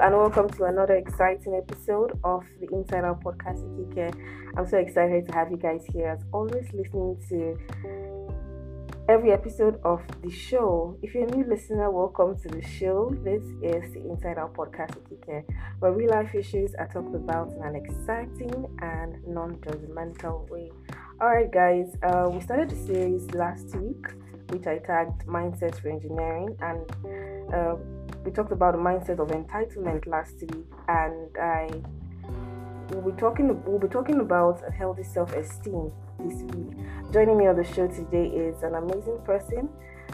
and welcome to another exciting episode of the Inside Out Podcast Kike. I'm so excited to have you guys here, as always, listening to every episode of the show. If you're a new listener, welcome to the show. This is the Inside Out Podcast Kike, where real life issues are talked about in an exciting and non judgmental way. Alright, guys, uh, we started the series last week, which I tagged Mindset Reengineering, and uh, we talked about the mindset of entitlement last week, and I we'll be talking we'll be talking about a healthy self-esteem this week. Joining me on the show today is an amazing person.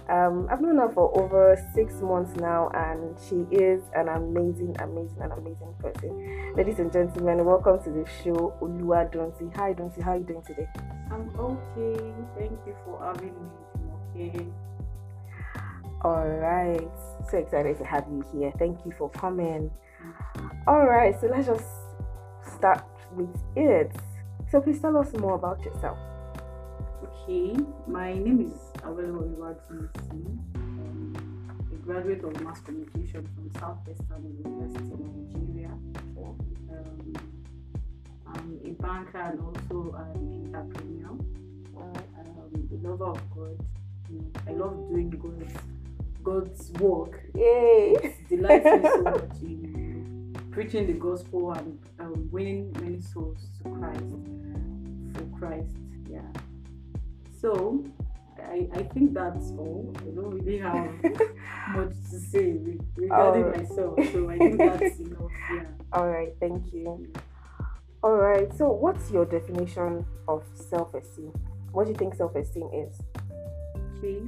Um, I've known her for over six months now, and she is an amazing, amazing, and amazing person. Ladies and gentlemen, welcome to the show, Oluwadunsi. Hi, Dunsi. How are you doing today? I'm okay. Thank you for having me. I'm okay. All right. So excited to have you here. Thank you for coming. All right. So let's just start with it. So please tell us more about yourself. Okay. My name is Awelo Oluwadunsi. Um, a graduate of mass communication from Southwestern University in Nigeria. Um, I'm a banker and also an entrepreneur. I'm um, a lover of God. I love doing God's God's work. Yay! It delights me so much in preaching the gospel and um, winning many souls to Christ for Christ. Yeah. So I, I think that's all. I don't really have much to say re- regarding Alright. myself. So I think that's enough. Yeah. All right. Thank you. All right. So what's your definition of self-esteem? What do you think self-esteem is? Okay,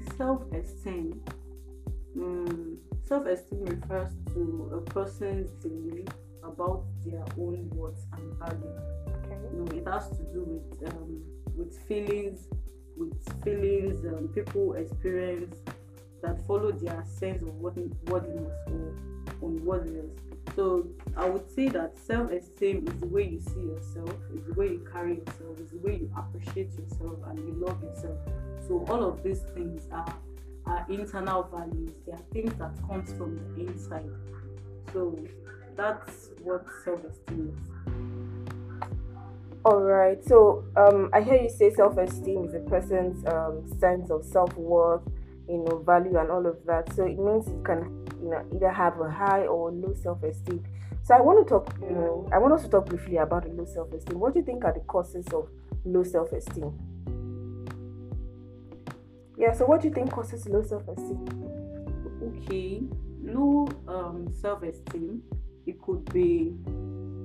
self-esteem. Mm, self-esteem refers to a person's belief about their own worth and value. Okay. You know, it has to do with um, with feelings, with feelings um, people experience that follow their sense of worthi- worthiness or unworthiness. So I would say that self-esteem is the way you see yourself, is the way you carry yourself, is the way you appreciate yourself and you love yourself. So all of these things are internal values. They are things that comes from the inside. So that's what self-esteem is. All right. So um, I hear you say self-esteem is a person's um, sense of self-worth, you know, value and all of that. So it means you can, you know, either have a high or low self-esteem. So I want to talk, you know, I want us to talk briefly about the low self-esteem. What do you think are the causes of low self-esteem? Yeah. So what do you think causes low self-esteem? okay low um, self-esteem it could be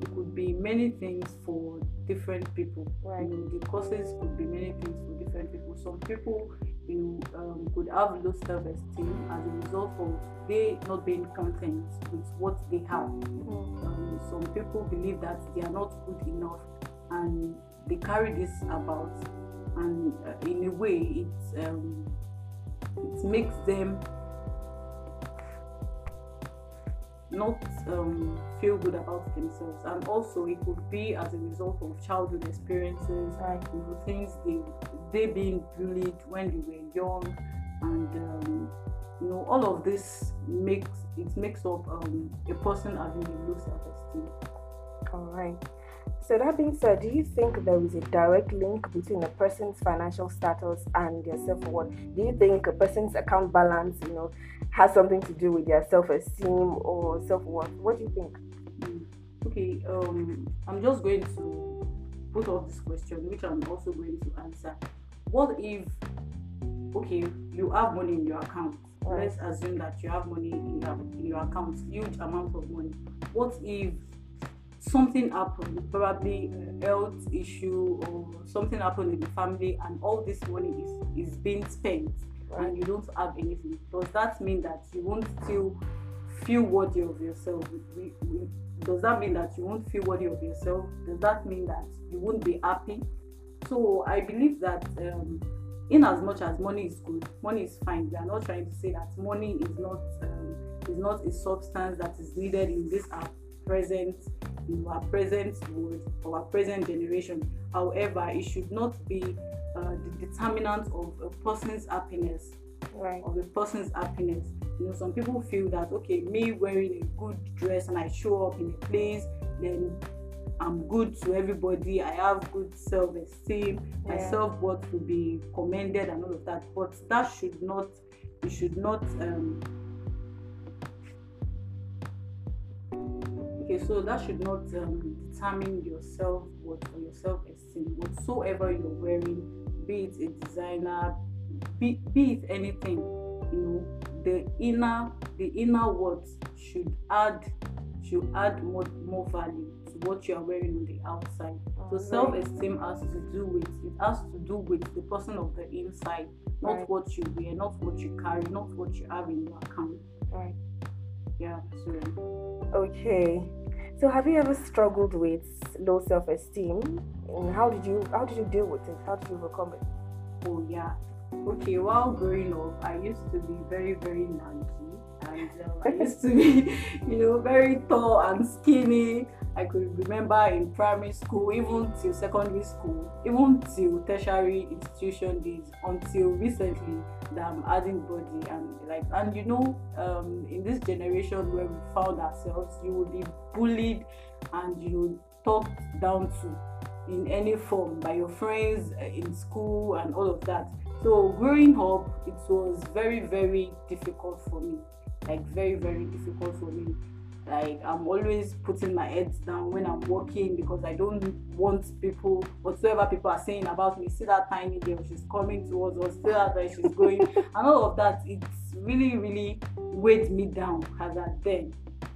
it could be many things for different people Right. you know the causes could be many things for different people some people you um, could have low self-esteem as a result of they not being content with what they have um, some people believe that they are not good enough and they carry this about and uh, in a way it um, it makes them not um, feel good about themselves and also it could be as a result of childhood experiences Right. you know things they they being bullied when they were young and um, you know all of this makes it makes up um, a person having a low self-esteem All right. So that being said, do you think there is a direct link between a person's financial status and their self-worth? Do you think a person's account balance, you know, has something to do with their self-esteem or self-worth? What do you think? Okay, um, I'm just going to put off this question, which I'm also going to answer. What if, okay, you have money in your account? Right. Let's assume that you have money in your, in your account, huge amount of money. What if something happened, probably a health issue or something happened in the family, and all this money is, is being spent? and you don't have anything, does that mean that you won't still feel worthy of yourself? Does that mean that you won't feel worthy of yourself? Does that mean that you won't be happy? So I believe that um, in as much as money is good, money is fine. We are not trying to say that money is not um, is not a substance that is needed in this our present in our present world our present generation. However, it should not be uh, the determinant of a person's happiness Right. of a person's happiness. You know, some people feel that okay, me wearing a good dress and I show up in a place, then I'm good to everybody. I have good self-esteem. My self-worth will be commended and all of that. But that should not. You should not. Um, okay, so that should not um, determine your self-worth or your self-esteem. Whatsoever you're wearing, be it a designer, be, be it anything, you know, the inner the inner words should add should add more more value to what you are wearing on the outside. So Right. self-esteem has to do with it has to do with the person of the inside, not Right. what you wear, not what you carry, not what you have in your account. Right. Yeah. So Okay. So have you ever struggled with low self-esteem? And how did you how did you deal with it? How did you overcome it? oh yeah. Okay, while growing up, I used to be very, very lanky, and um, I used to be, you know, very tall and skinny. I could remember in primary school, even till secondary school, even till tertiary institution days, until recently that I'm adding body and like, and you know, um, in this generation where we found ourselves, you will be bullied and you know talked down to in any form by your friends uh, in school and all of that. So growing up, it was very, very difficult for me. Like very, very difficult for me. Like I'm always putting my head down when I'm walking because I don't want people, whatsoever people are saying about me. See that tiny girl, she's coming towards us. Or see that where she's going, and all of that. It's really, really weighed me down as at then.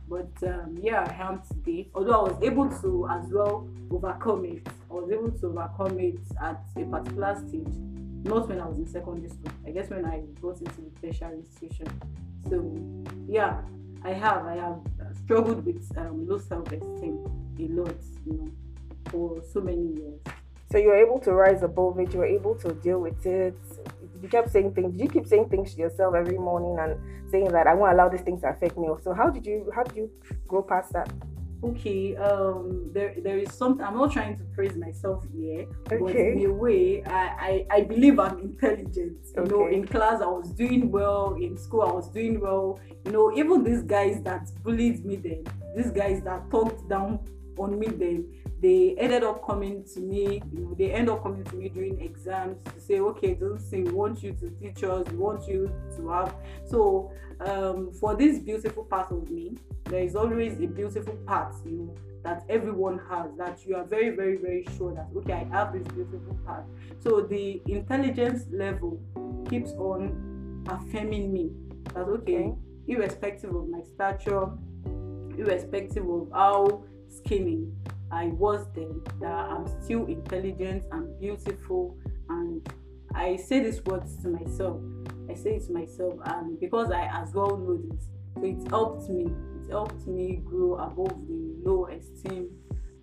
But um, yeah, I am today. Although I was able to as well overcome it. I was able to overcome it at a particular stage. Not when I was in secondary school. I guess when I got into the tertiary institution. So yeah, I have. I have struggled with um, low self-esteem a lot. You know, for so many years. So you were able to rise above it, you were able to deal with it. You kept saying things, did you keep saying things to yourself every morning and saying that I won't allow these things to affect me? So how did you how did you go past that? Okay um there there is something i'm not trying to praise myself here but Okay. in a way I, I i believe i'm intelligent. You know in class i was doing well. In school i was doing well. You know even these guys that bullied me then these guys that talked down on me then they ended up coming to me you know they end up coming to me during exams to say okay don't say we want you to teach us we want you to have so um for this beautiful part of me there is always a beautiful part you know that everyone has that you are very very very sure that okay i have this beautiful part so the intelligence level keeps on affirming me that okay, Okay. irrespective of my stature irrespective of how skinny i was then that i'm still intelligent and beautiful and i say these words to myself i say it to myself and because i as well know this so it helped me it helped me grow above the low esteem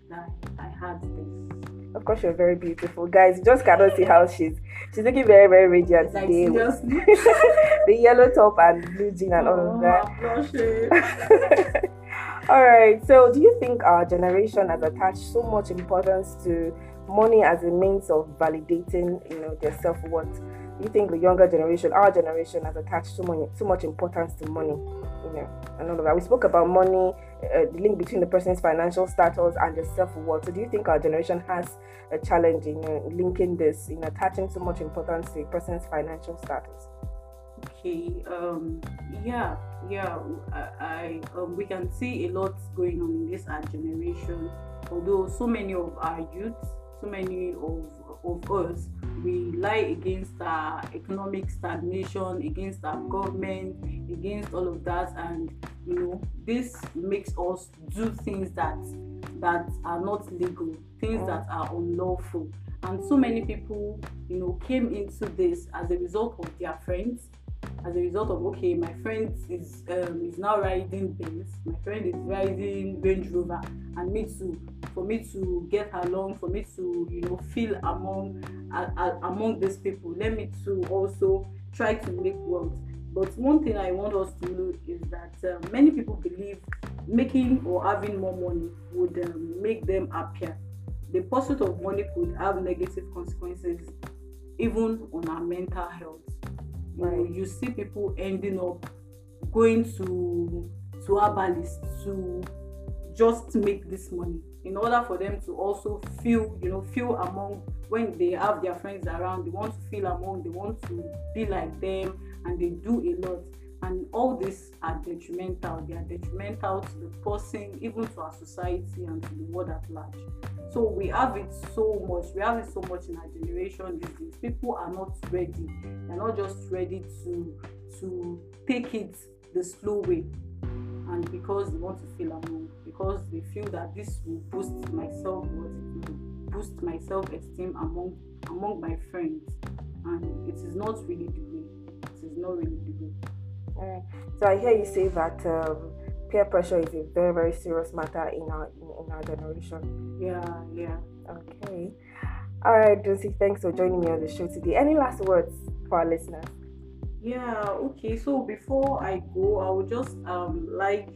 that i had then Of course, you're very beautiful, guys. You just cannot see how she's she's looking very very radiant like today. the yellow top and blue jean and all of Oh, that. All right. So, do you think our generation has attached so much importance to money as a means of validating, you know, their self worth? Do you think the younger generation, our generation, has attached so much so much importance to money? You know, and all of that. We spoke about money, uh, the link between the person's financial status and their self worth. So, do you think our generation has a challenge in uh, linking this, in attaching so much importance to a person's financial status? Okay um yeah yeah i, I um, we can see a lot going on in this our generation. Although so many of our youths so many of of us we lie against our economic stagnation against our government against all of that. And you know this makes us do things that that are not legal things Mm. that are unlawful. And so many people you know came into this as a result of their friends as a result of okay my friend is um, is now riding Benz my friend is riding Range Rover and me too for me to get along for me to you know feel among uh, uh, among these people let me to also try to make wealth but one thing I want us to know is that um, many people believe making or having more money would um, make them happier. The pursuit of money could have negative consequences even on our mental health You, know, you see people ending up going to to herbalists to just make this money in order for them to also feel you know feel among when they have their friends around they want to feel among they want to be like them and they do a lot and all these are detrimental. They are detrimental to the person even to our society and to the world at large. So we have it so much we have it so much in our generation. These days people are not ready. They're not just ready to to take it the slow way. And because they want to feel among because they feel that this will boost my self worth boost my self-esteem among among my friends. And it is not really the way. It is not really the way So I hear you say that um, peer pressure is a very very serious matter in our in, in our generation. Yeah, yeah. Okay. All right, Dunsi, thanks for joining me on the show today. Any last words for our listeners? Yeah, okay. So before I go, I would just um like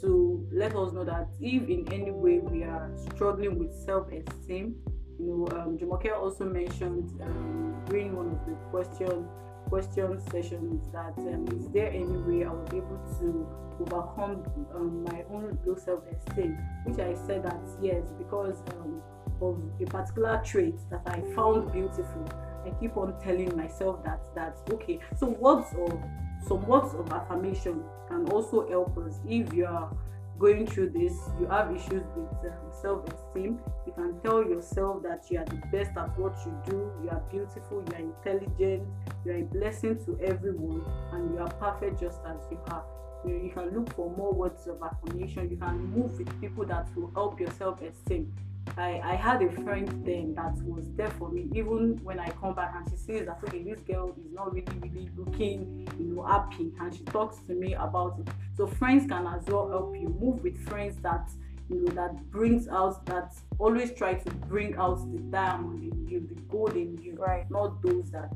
to let us know that if in any way we are struggling with self-esteem, you know, um, Jumoke also mentioned um, during one of the questions question sessions that um, is there any way I was able to overcome um, my own low self-esteem, which I said that yes, because um, of a particular trait that I found beautiful. I keep on telling myself that that's okay. So words of some words of affirmation can also help us if you are going through this, you have issues with um, self esteem, you can tell yourself that you are the best at what you do, you are beautiful, you are intelligent, you are a blessing to everyone, and you are perfect just as you are. You, know, you can look for more words of affirmation, you can move with people that will help your self esteem. I, I had a friend then that was there for me. Even when I come back and she says that okay this girl is not really really looking you know happy and she talks to me about it. So friends can as well help you. Move with friends that you know that brings out that always try to bring out the diamond in you the gold in you right. not those that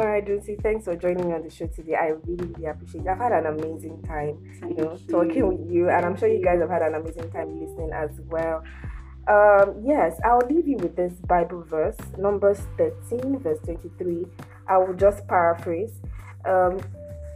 all right, Dunsi, thanks for joining me on the show today. I really, really appreciate it. I've had an amazing time, you know, talking with you, and I'm sure you guys have had an amazing time listening as well. Um, yes, I'll leave you with this Bible verse, Numbers 13, verse 23. I will just paraphrase. Um,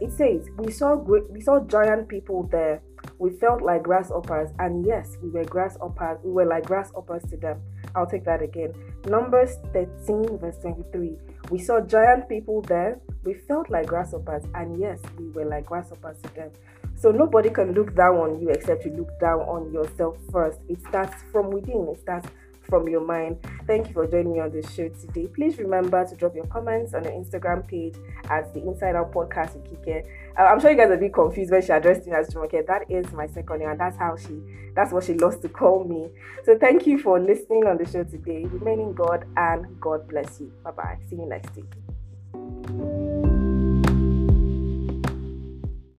it says, "We saw great, we saw giant people there. We felt like grasshoppers, and yes, we were grasshoppers. We were like grasshoppers to them." I'll take that again. Numbers 13, verse 23. We saw giant people there. We felt like grasshoppers, and yes, we were like grasshoppers to them. So nobody can look down on you except you look down on yourself first. It starts from within, it starts from your mind. Thank you for joining me on this show today. Please remember to drop your comments on your Instagram page at the Inside Out Podcast with Kike. Uh, I'm sure you guys are a bit confused when she addressed me as Jumoke. That is my second name, and that's how she that's what she loves to call me. So thank you for listening on the show today. Remaining God and God bless you. Bye bye. See you next week.